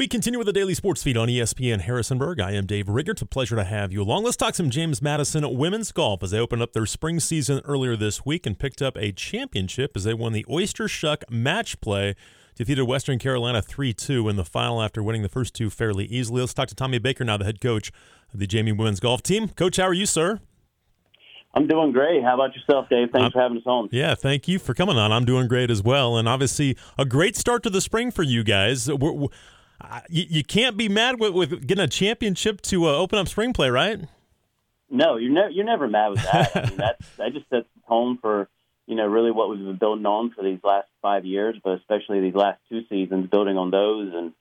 We continue with the daily sports feed on ESPN Harrisonburg. I am Dave Rigger. It's a pleasure to have you along. Let's talk some James Madison women's golf as they opened up their spring season earlier this week and picked up a championship as they won the Oyster Shuck match play. Defeated Western Carolina 3 2 in the final after winning the first two fairly easily. Let's talk to Tommy Baker now, the head coach of the JMU women's golf team. Coach, how are you, sir? I'm doing great. How about yourself, Dave? Thanks I'm, for having us on. Yeah, thank you for coming on. I'm doing great as well. And obviously, a great start to the spring for you guys. We're, we're, you, you, can't be mad with, with getting a championship to uh, open up spring play, right? No, you're, never you're never mad with that. I mean, that's, that just sets home for you know really what we've been building on for these last five years, but especially these last two seasons, building on those. And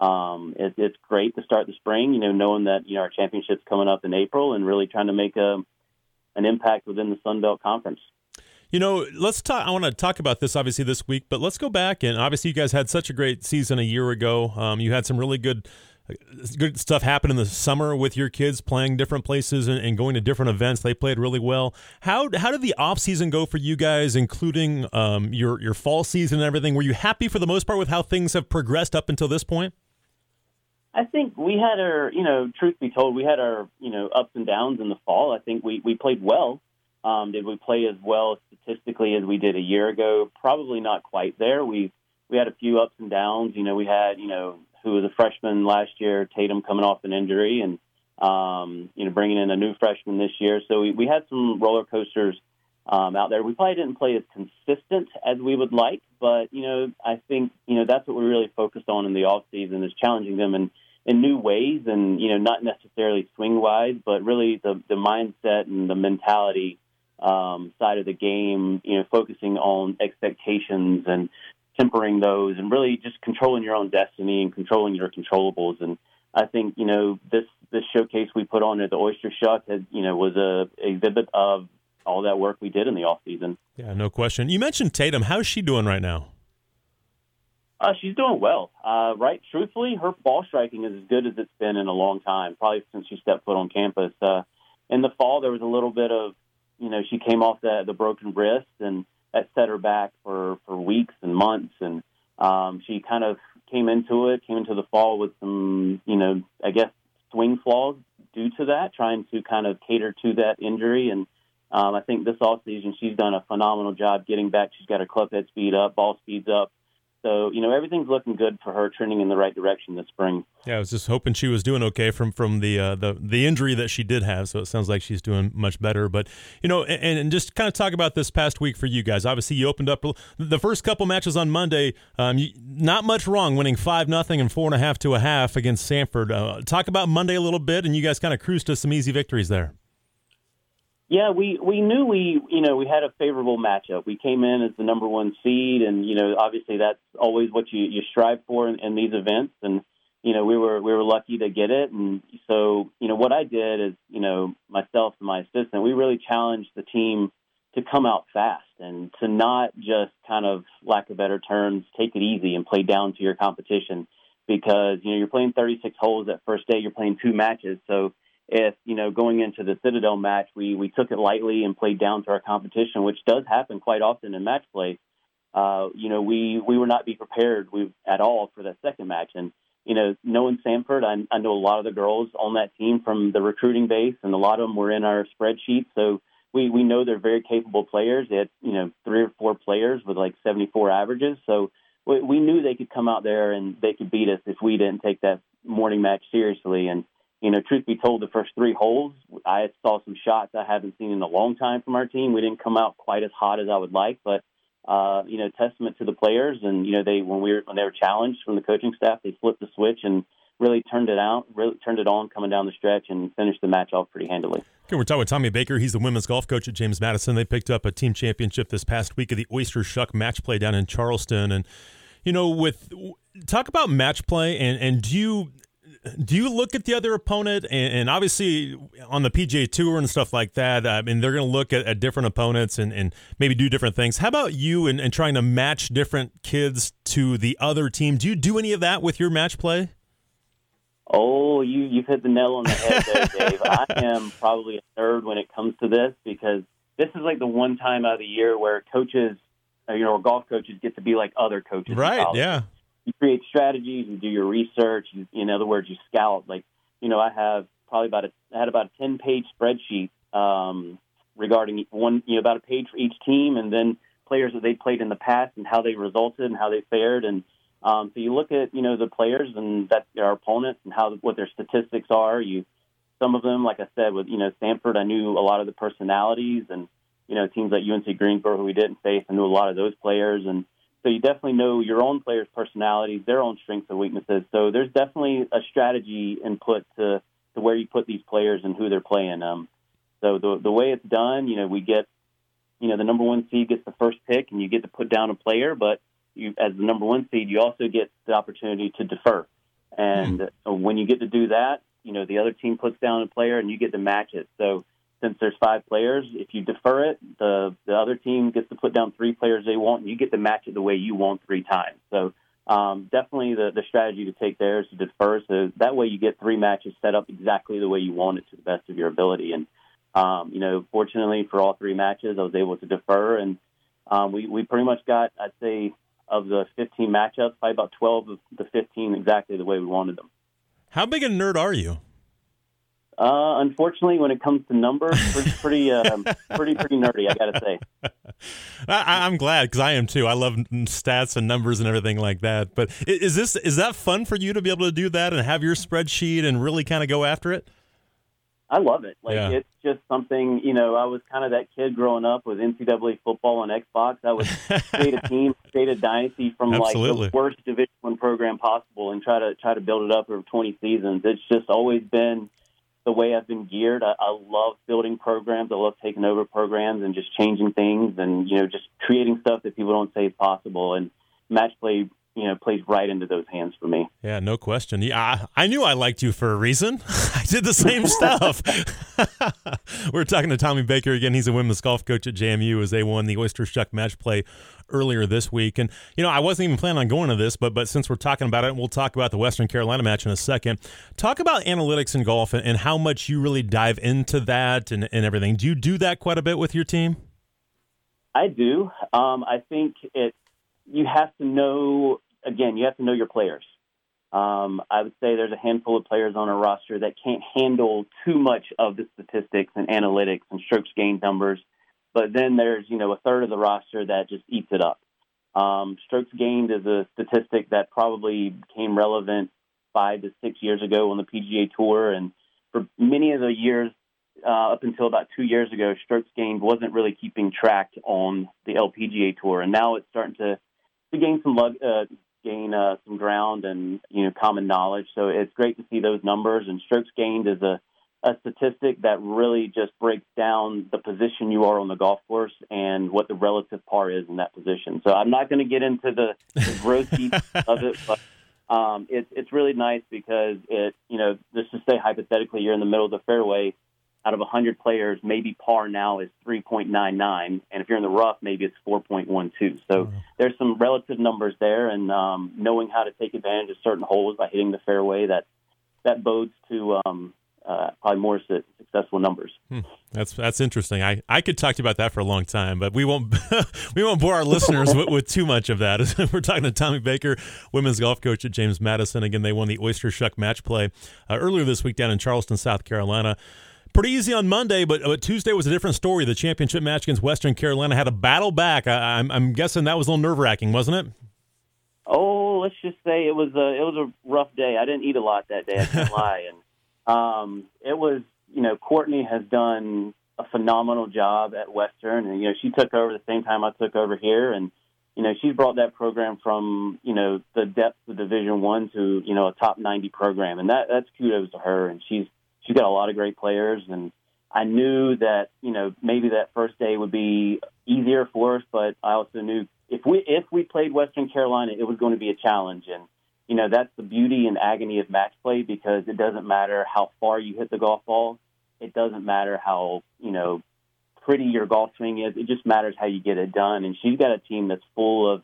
um, it, it's great to start the spring, you know, knowing that you know our championship's coming up in April, and really trying to make a an impact within the Sun Belt Conference. You know, let's talk. I want to talk about this obviously this week, but let's go back and obviously you guys had such a great season a year ago. Um, you had some really good, good stuff happen in the summer with your kids playing different places and, and, going to different events. They played really well. How how did the off season go for you guys, including um, your your fall season and everything? Were you happy for the most part with how things have progressed up until this point? I think we had our, you know, truth be told, we had our, you know, ups and downs in the fall. I think we, we played well. Um, did we play as well statistically as we did a year ago? Probably not quite there. We we had a few ups and downs. You know, we had, you know, who was a freshman last year, Tatum coming off an injury, and um, you know, bringing in a new freshman this year. So we, we had some roller coasters um, out there. We probably didn't play as consistent as we would like, but you know, I think you know that's what we really focused on in the off season is challenging them and in new ways and you know not necessarily swing wise but really the the mindset and the mentality um, side of the game you know focusing on expectations and tempering those and really just controlling your own destiny and controlling your controllables and I think you know this this showcase we put on at the Oyster Shuck had you know was a exhibit of all that work we did in the off season. Yeah, no question. You mentioned Tatum. How's she doing right now? Uh, she's doing well. Uh, right, truthfully, her ball striking is as good as it's been in a long time, probably since she stepped foot on campus. Uh, in the fall, there was a little bit of, you know, she came off the, the broken wrist, and that set her back for, for weeks and months. And um, she kind of came into it, came into the fall with some, you know, I guess swing flaws due to that, trying to kind of cater to that injury. And um, I think this off season, she's done a phenomenal job getting back. She's got her club head speed up, ball speeds up so you know everything's looking good for her, trending in the right direction this spring. Yeah, I was just hoping she was doing okay from from the uh, the the injury that she did have. So it sounds like she's doing much better. But you know, and, and just kind of talk about this past week for you guys. Obviously, you opened up the first couple matches on Monday. Um, you, not much wrong, winning five nothing and four and a half to a half against Samford. Uh, talk about Monday a little bit, and you guys kind of cruised to some easy victories there. Yeah, we we knew we you know we had a favorable matchup. We came in as the number one seed, and you know obviously that's always what you you strive for in, in these events. And you know we were we were lucky to get it. And so you know what I did is you know myself and my assistant we really challenged the team to come out fast and to not just kind of lack of better terms take it easy and play down to your competition because you know you're playing 36 holes that first day you're playing two matches so if you know going into the Citadel match we we took it lightly and played down to our competition, which does happen quite often in match play. Uh, you know, we we were not be prepared we, at all for that second match, and you know, knowing Samford, I, I know a lot of the girls on that team from the recruiting base, and a lot of them were in our spreadsheet, so we we know they're very capable players. They had you know three or four players with like 74 averages, so we, we knew they could come out there and they could beat us if we didn't take that morning match seriously, and you know, truth be told, the first three holes, I saw some shots I haven't seen in a long time from our team. We didn't come out quite as hot as I would like, but uh, you know, testament to the players. And you know, they when we were when they were challenged from the coaching staff, they flipped the switch and really turned it out, really turned it on coming down the stretch, and finished the match off pretty handily. Okay, we're talking with Tommy Baker. He's the women's golf coach at James Madison. They picked up a team championship this past week of the Oyster Shuck match play down in Charleston, and you know, with talk about match play and and do you do you look at the other opponent and, and, obviously on the PGA Tour and stuff like that? I mean, they're going to look at, at, different opponents and, and maybe do different things. How about you and, and, trying to match different kids to the other team? Do you do any of that with your match play? Oh, you you've hit the nail on the head there, Dave. I am probably a nerd when it comes to this because this is like the one time out of the year where coaches, you know, golf coaches get to be like other coaches. Right. Yeah you create strategies, you do your research. You, in other words, you scout. Like you know, I have probably about a I had about a ten page spreadsheet um, regarding one you know about a page for each team, and then players that they played in the past and how they resulted and how they fared and um, so you look at you know the players and that our opponents and how what their statistics are. You some of them, like I said, with you know Samford, I knew a lot of the personalities, and you know teams like UNC Greensboro, who we didn't face, I knew a lot of those players, and so you definitely know your own players' personalities, their own strengths and weaknesses. So there's definitely a strategy input to to where you put these players and who they're playing. Um, so the the way it's done, you know, we get you know the number one seed gets the first pick, and you get to put down a player, but you, as the number one seed, you also get the opportunity to defer. And mm. when you get to do that, you know the other team puts down a player, and you get to match it. So since there's five players, if you defer it, the the other team gets to put down three players they want, and you get to match it the way you want three times. So um, definitely the the strategy to take there is to defer, so that way you get three matches set up exactly the way you want it to the best of your ability. And um, you know, fortunately for all three matches, I was able to defer, and um, we we pretty much got I'd say of the 15 matchups, probably about 12 of the 15 exactly the way we wanted them. How big a nerd are you? Uh, unfortunately, when it comes to numbers, pretty pretty uh, pretty pretty nerdy. I gotta say. I, am glad because I am too. I love stats and numbers and everything like that. But is this is that fun for you to be able to do that and have your spreadsheet and really kind of go after it? I love it. Like yeah. it's just something. You know, I was kind of that kid growing up with NCAA football and Xbox. I would create a team, create a dynasty from Absolutely. like the worst Division One program possible, and try to try to build it up over 20 seasons. It's just always been the way I've been geared. I, I love building programs. I love taking over programs and just changing things, and you know, just creating stuff that people don't say is possible. And match play you know plays right into those hands for me. Yeah, no question. Yeah, I, I knew I liked you for a reason. I did the same stuff. We're talking to Tommy Baker again. He's a women's golf coach at JMU as they won the Oyster Shuck match play earlier this week. And you know, I wasn't even planning on going to this, but but since we're talking about it, we'll talk about the Western Carolina match in a second. Talk about analytics in golf and, and how much you really dive into that and, and everything. Do you do that quite a bit with your team? I do. Um, I think it. You have to know again, you have to know your players. Um, I would say there's a handful of players on a roster that can't handle too much of the statistics and analytics and strokes gained numbers. But then there's, you know, a third of the roster that just eats it up. Um, strokes gained is a statistic that probably became relevant five to six years ago on the PGA Tour. And for many of the years uh, up until about two years ago, strokes gained wasn't really keeping track on the LPGA Tour. And now it's starting to, to gain some uh, gain uh, some ground and you know common knowledge. So it's great to see those numbers. And strokes gained is a a statistic that really just breaks down the position you are on the golf course and what the relative par is in that position. So I'm not going to get into the, the gross details of it, but um, it's it's really nice because it you know just to say hypothetically you're in the middle of the fairway out of 100 players, maybe par now is 3.99, and if you're in the rough, maybe it's 4.12. So mm-hmm. there's some relative numbers there, and um, knowing how to take advantage of certain holes by hitting the fairway that that bodes to um, uh, probably more successful numbers. Hmm. That's that's interesting. I, I could talk to you about that for a long time, but we won't we won't bore our listeners with, with, too much of that. We're talking to Tommy Baker, women's golf coach at James Madison. Again, they won the Oyster Shuck match play uh, earlier this week down in Charleston, South Carolina pretty easy on Monday, but, but Tuesday was a different story. The championship match against Western Carolina had a battle back. I, am I'm, I'm guessing that was a little nerve wracking, wasn't it? Oh, let's just say it was a it was a rough day. I didn't eat a lot that day. I can't lie, and um, it was you know Courtney has done a phenomenal job at Western, and you know she took over the same time I took over here, and you know she's brought that program from you know the depths of Division One to you know a top ninety program, and that that's kudos to her, and she's she's got a lot of great players, and I knew that you know maybe that first day would be easier for us, but I also knew if we if we played Western Carolina, it was going to be a challenge, and you know that's the beauty and agony of match play because it doesn't matter how far you hit the golf ball, it doesn't matter how you know pretty your golf swing is. It just matters how you get it done, and she's got a team that's full of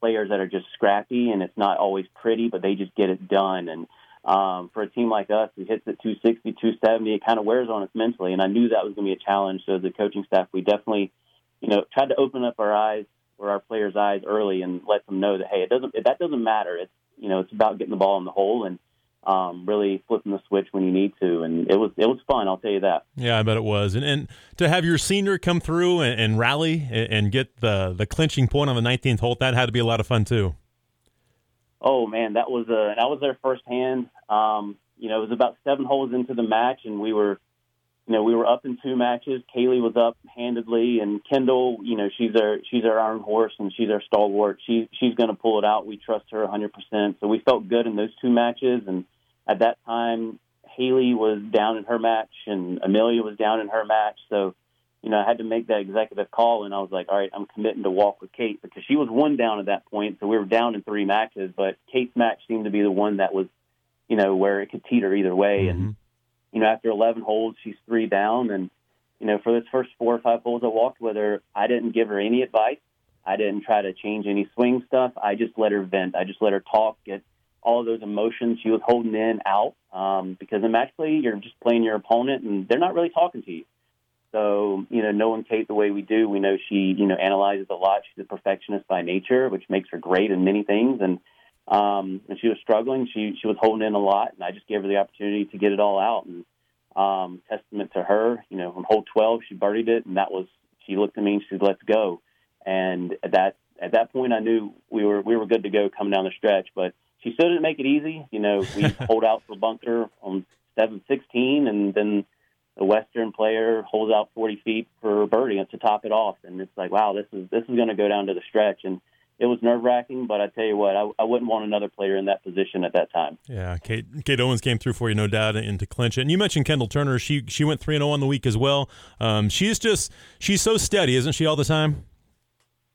players that are just scrappy, and it's not always pretty, but they just get it done, and um, for a team like us who hits at 260, 270, it kind of wears on us mentally. And I knew that was going to be a challenge. So as a coaching staff, we definitely, you know, tried to open up our eyes or our players' eyes early and let them know that hey, it doesn't that doesn't matter. It's you know it's about getting the ball in the hole and um, really flipping the switch when you need to, and it was it was fun. I'll tell you that. Yeah, I bet it was, and and to have your senior come through and, and rally and, and, get the the clinching point on the 19th hole, that had to be a lot of fun too. Oh man, that was uh, that was there firsthand. Um, you know, it was about seven holes into the match, and we were, you know, we were up in two matches. Kaylee was up handedly, and Kendall, you know, she's our she's our iron horse, and she's our stalwart. She she's going to pull it out. We trust her 100. percent So we felt good in those two matches, and at that time, Haley was down in her match, and Amelia was down in her match. So you know, I had to make that executive call, and I was like, all right, I'm committing to walk with Kate because she was one down at that point, so we were down in three matches. But Kate's match seemed to be the one that was, you know, where it could teeter either way. Mm-hmm. And you know, after 11 holes, she's three down, and you know, for those first four or five holes I walked with her, I didn't give her any advice. I didn't try to change any swing stuff. I just let her vent. I just let her talk, get all of those emotions she was holding in out. Um, because in match play, you're just playing your opponent, and they're not really talking to you. So, you know, knowing Kate the way we do, we know she, you know, analyzes a lot. She's a perfectionist by nature, which makes her great in many things. And um, when she was struggling, she she was holding in a lot, and I just gave her the opportunity to get it all out. And um, testament to her, you know, from hole 12, she birdied it, and that was she looked at me and she said, "Let's go." And at that at that point, I knew we were we were good to go coming down the stretch. But she still didn't make it easy. You know, we pulled out for bunker on 7-16, and then the Western player holds out 40 feet for birdie to top it off, and it's like, wow, this is this is going to go down to the stretch, and it was nerve wracking. But I tell you what, I, I wouldn't want another player in that position at that time. Yeah, Kate Kate Owens came through for you, no doubt, and to clinch it. And you mentioned Kendall Turner; she she went three and zero oh on the week as well. Um, she's just she's so steady, isn't she, all the time?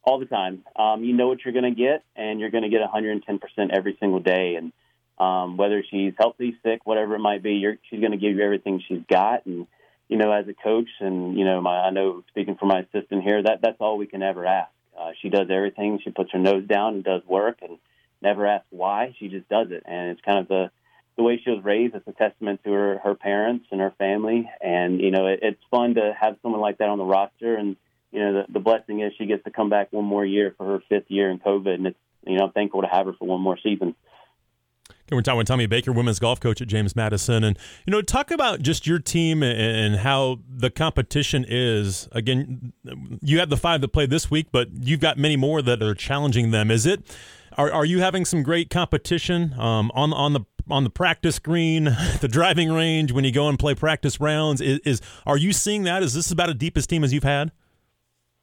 All the time. Um, you know what you're going to get, and you're going to get 110 percent every single day, and um, whether she's healthy, sick, whatever it might be, she's going to give you everything she's got. And you know, as a coach, and you know, my I know speaking for my assistant here, that that's all we can ever ask. Uh, she does everything. She puts her nose down and does work, and never asks why. She just does it, and it's kind of the the way she was raised. It's a testament to her her parents and her family, and you know, it, it's fun to have someone like that on the roster. And you know, the, the blessing is she gets to come back one more year for her fifth year in COVID, and it's you know, I'm thankful to have her for one more season. We're talking with Tommy Baker, women's golf coach at James Madison, and you know, talk about just your team and how the competition is. Again, you have the five that played this week, but you've got many more that are challenging them. Is it? Are, are you having some great competition um, on on the on the practice green, the driving range when you go and play practice rounds? Is, is are you seeing that? Is this about as deep as team as you've had?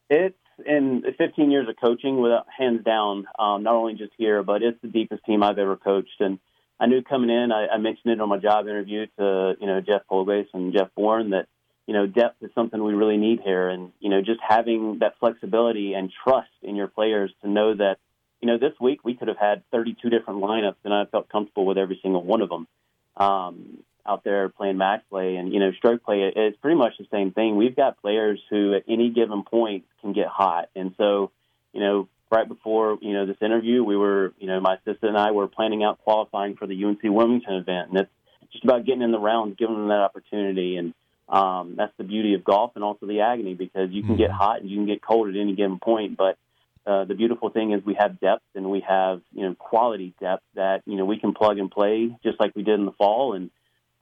It's in 15 years of coaching, without hands down, um, not only just here, but it's the deepest team I've ever coached, and I knew coming in, I, I mentioned it on my job interview to you know Jeff Polglase and Jeff Bourne that you know depth is something we really need here, and you know just having that flexibility and trust in your players to know that you know this week we could have had 32 different lineups, and I felt comfortable with every single one of them um, out there playing match play and you know stroke play. It's pretty much the same thing. We've got players who at any given point can get hot, and so you know right before you know this interview, we were you know my assistant and I were planning out qualifying for the UNC Wilmington event, and it's just about getting in the rounds, giving them that opportunity, and um, that's the beauty of golf and also the agony because you can mm-hmm. get hot and you can get cold at any given point, but uh, the beautiful thing is we have depth and we have you know quality depth that you know we can plug and play just like we did in the fall and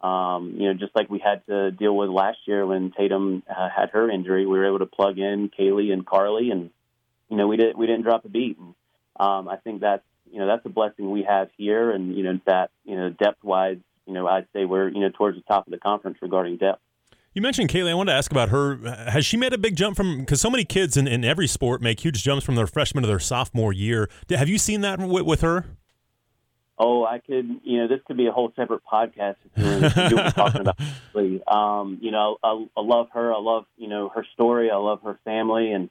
um, you know just like we had to deal with last year when Tatum uh, had her injury we were able to plug in Kaylee and Carly and you know, we didn't we didn't drop a beat. And um, I think that's you know that's a blessing we have here, and you know that you know depth wise, you know I'd say we're you know towards the top of the conference regarding depth. You mentioned Kaylee. I wanted to ask about her. Has she made a big jump from? Because so many kids in, in every sport make huge jumps from their freshman to their sophomore year. Have you seen that with, with her? Oh, I could. You know, this could be a whole separate podcast if you're talking about. Um, you know, I, I love her. I love you know her story. I love her family, and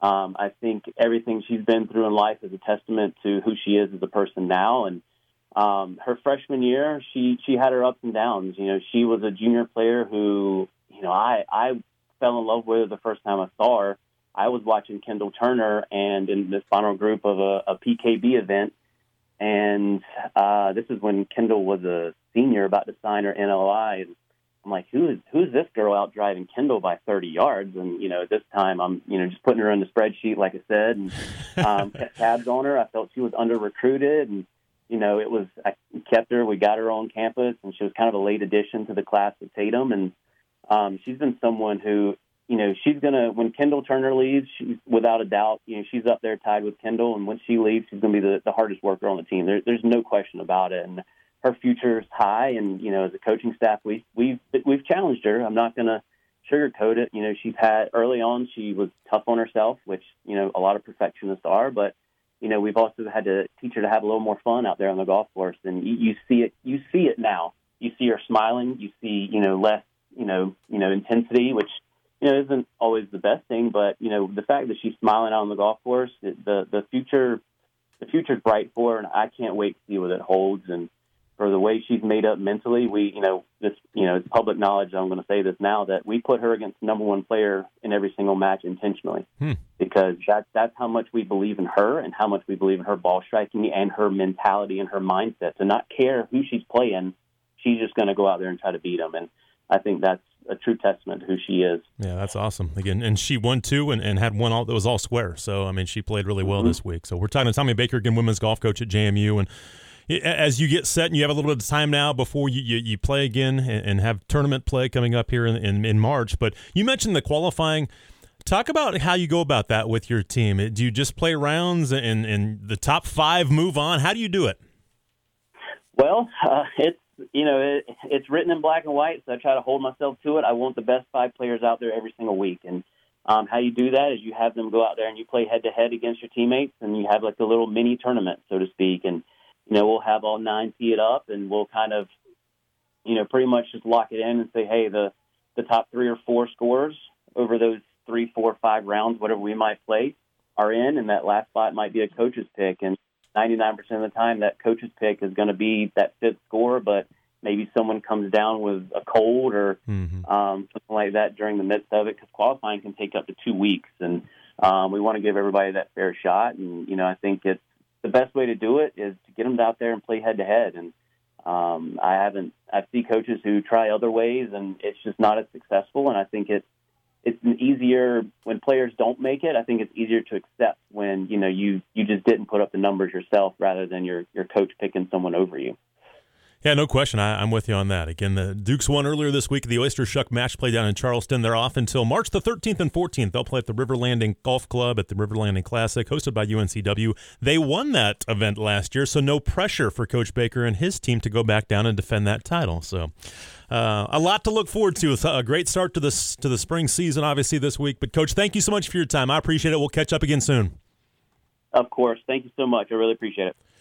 um, I think everything she's been through in life is a testament to who she is as a person now. And um, her freshman year, she she had her ups and downs. You know, she was a junior player who, you know, I I fell in love with the first time I saw her. I was watching Kendall Turner and in this final group of a, a PKB event, and uh, this is when Kendall was a senior about to sign her NLI. And I'm like, who is who's this girl out driving Kendall by 30 yards? And you know, at this time I'm you know just putting her in the spreadsheet, like I said, and um, kept tabs on her. I felt she was under recruited, and you know, it was I kept her. We got her on campus, and she was kind of a late addition to the class of Tatum, and um, she's been someone who you know she's gonna when Kendall Turner leaves, she's without a doubt, you know, she's up there tied with Kendall, and when she leaves, she's gonna be the, the hardest worker on the team. There, there's no question about it, and her future's high, and you know, as a coaching staff, we we've we've challenged her. I'm not going to sugarcoat it. You know, she's had early on she was tough on herself, which you know a lot of perfectionists are, but you know we've also had to teach her to have a little more fun out there on the golf course, and you, you see it. You see it now. You see her smiling. You see you know less you know you know intensity, which you know isn't always the best thing, but you know the fact that she's smiling out on the golf course, the the future the future's bright for her, and I can't wait to see what it holds and for the way she's made up mentally. We, you know, this, you know, it's public knowledge. I'm going to say this now that we put her against number one player in every single match intentionally hmm. because that's that's how much we believe in her and how much we believe in her ball striking and her mentality and her mindset to not care who she's playing. She's just going to go out there and try to beat them. And I think that's a true testament to who she is. Yeah, that's awesome. Again, and she won two and, and had one all that was all square. So I mean, she played really well mm-hmm. this week. So we're talking to Tommy Baker, again, women's golf coach at JMU, and as you get set and you have a little bit of time now before you, you, you play again and, and, have tournament play coming up here in, in, in March. But you mentioned the qualifying. Talk about how you go about that with your team. Do you just play rounds and, and the top five move on? How do you do it? Well, uh, it's you know it, it's written in black and white, so I try to hold myself to it. I want the best five players out there every single week, and um, how you do that is you have them go out there and you play head to head against your teammates, and you have like a little mini tournament, so to speak, and you know, we'll have all nine tee it up and we'll kind of, you know, pretty much just lock it in and say, hey, the, the top three or four scores over those three, four, five rounds, whatever we might play, are in, and that last spot might be a coach's pick. And 99% of the time, that coach's pick is going to be that fifth score, but maybe someone comes down with a cold or mm-hmm. um, something like that during the midst of it, because qualifying can take up to two weeks. And um, we want to give everybody that fair shot. And, you know, I think it's, the best way to do it is to get them out there and play head to head. And um, I haven't. I see coaches who try other ways, and it's just not as successful. And I think it's it's an easier when players don't make it. I think it's easier to accept when you know you you just didn't put up the numbers yourself, rather than your your coach picking someone over you. Yeah, no question. I, am with you on that. Again, the Dukes won earlier this week. The Oyster Shuck match play down in Charleston. They're off until March the 13th and 14th. They'll play at the River Landing Golf Club at the River Landing Classic, hosted by UNCW. They won that event last year, so no pressure for Coach Baker and his team to go back down and defend that title. So. Uh, a lot to look forward to. A great start to this to the spring season, obviously this week. But coach, thank you so much for your time. I appreciate it. We'll catch up again soon. Of course. Thank you so much. I really appreciate it.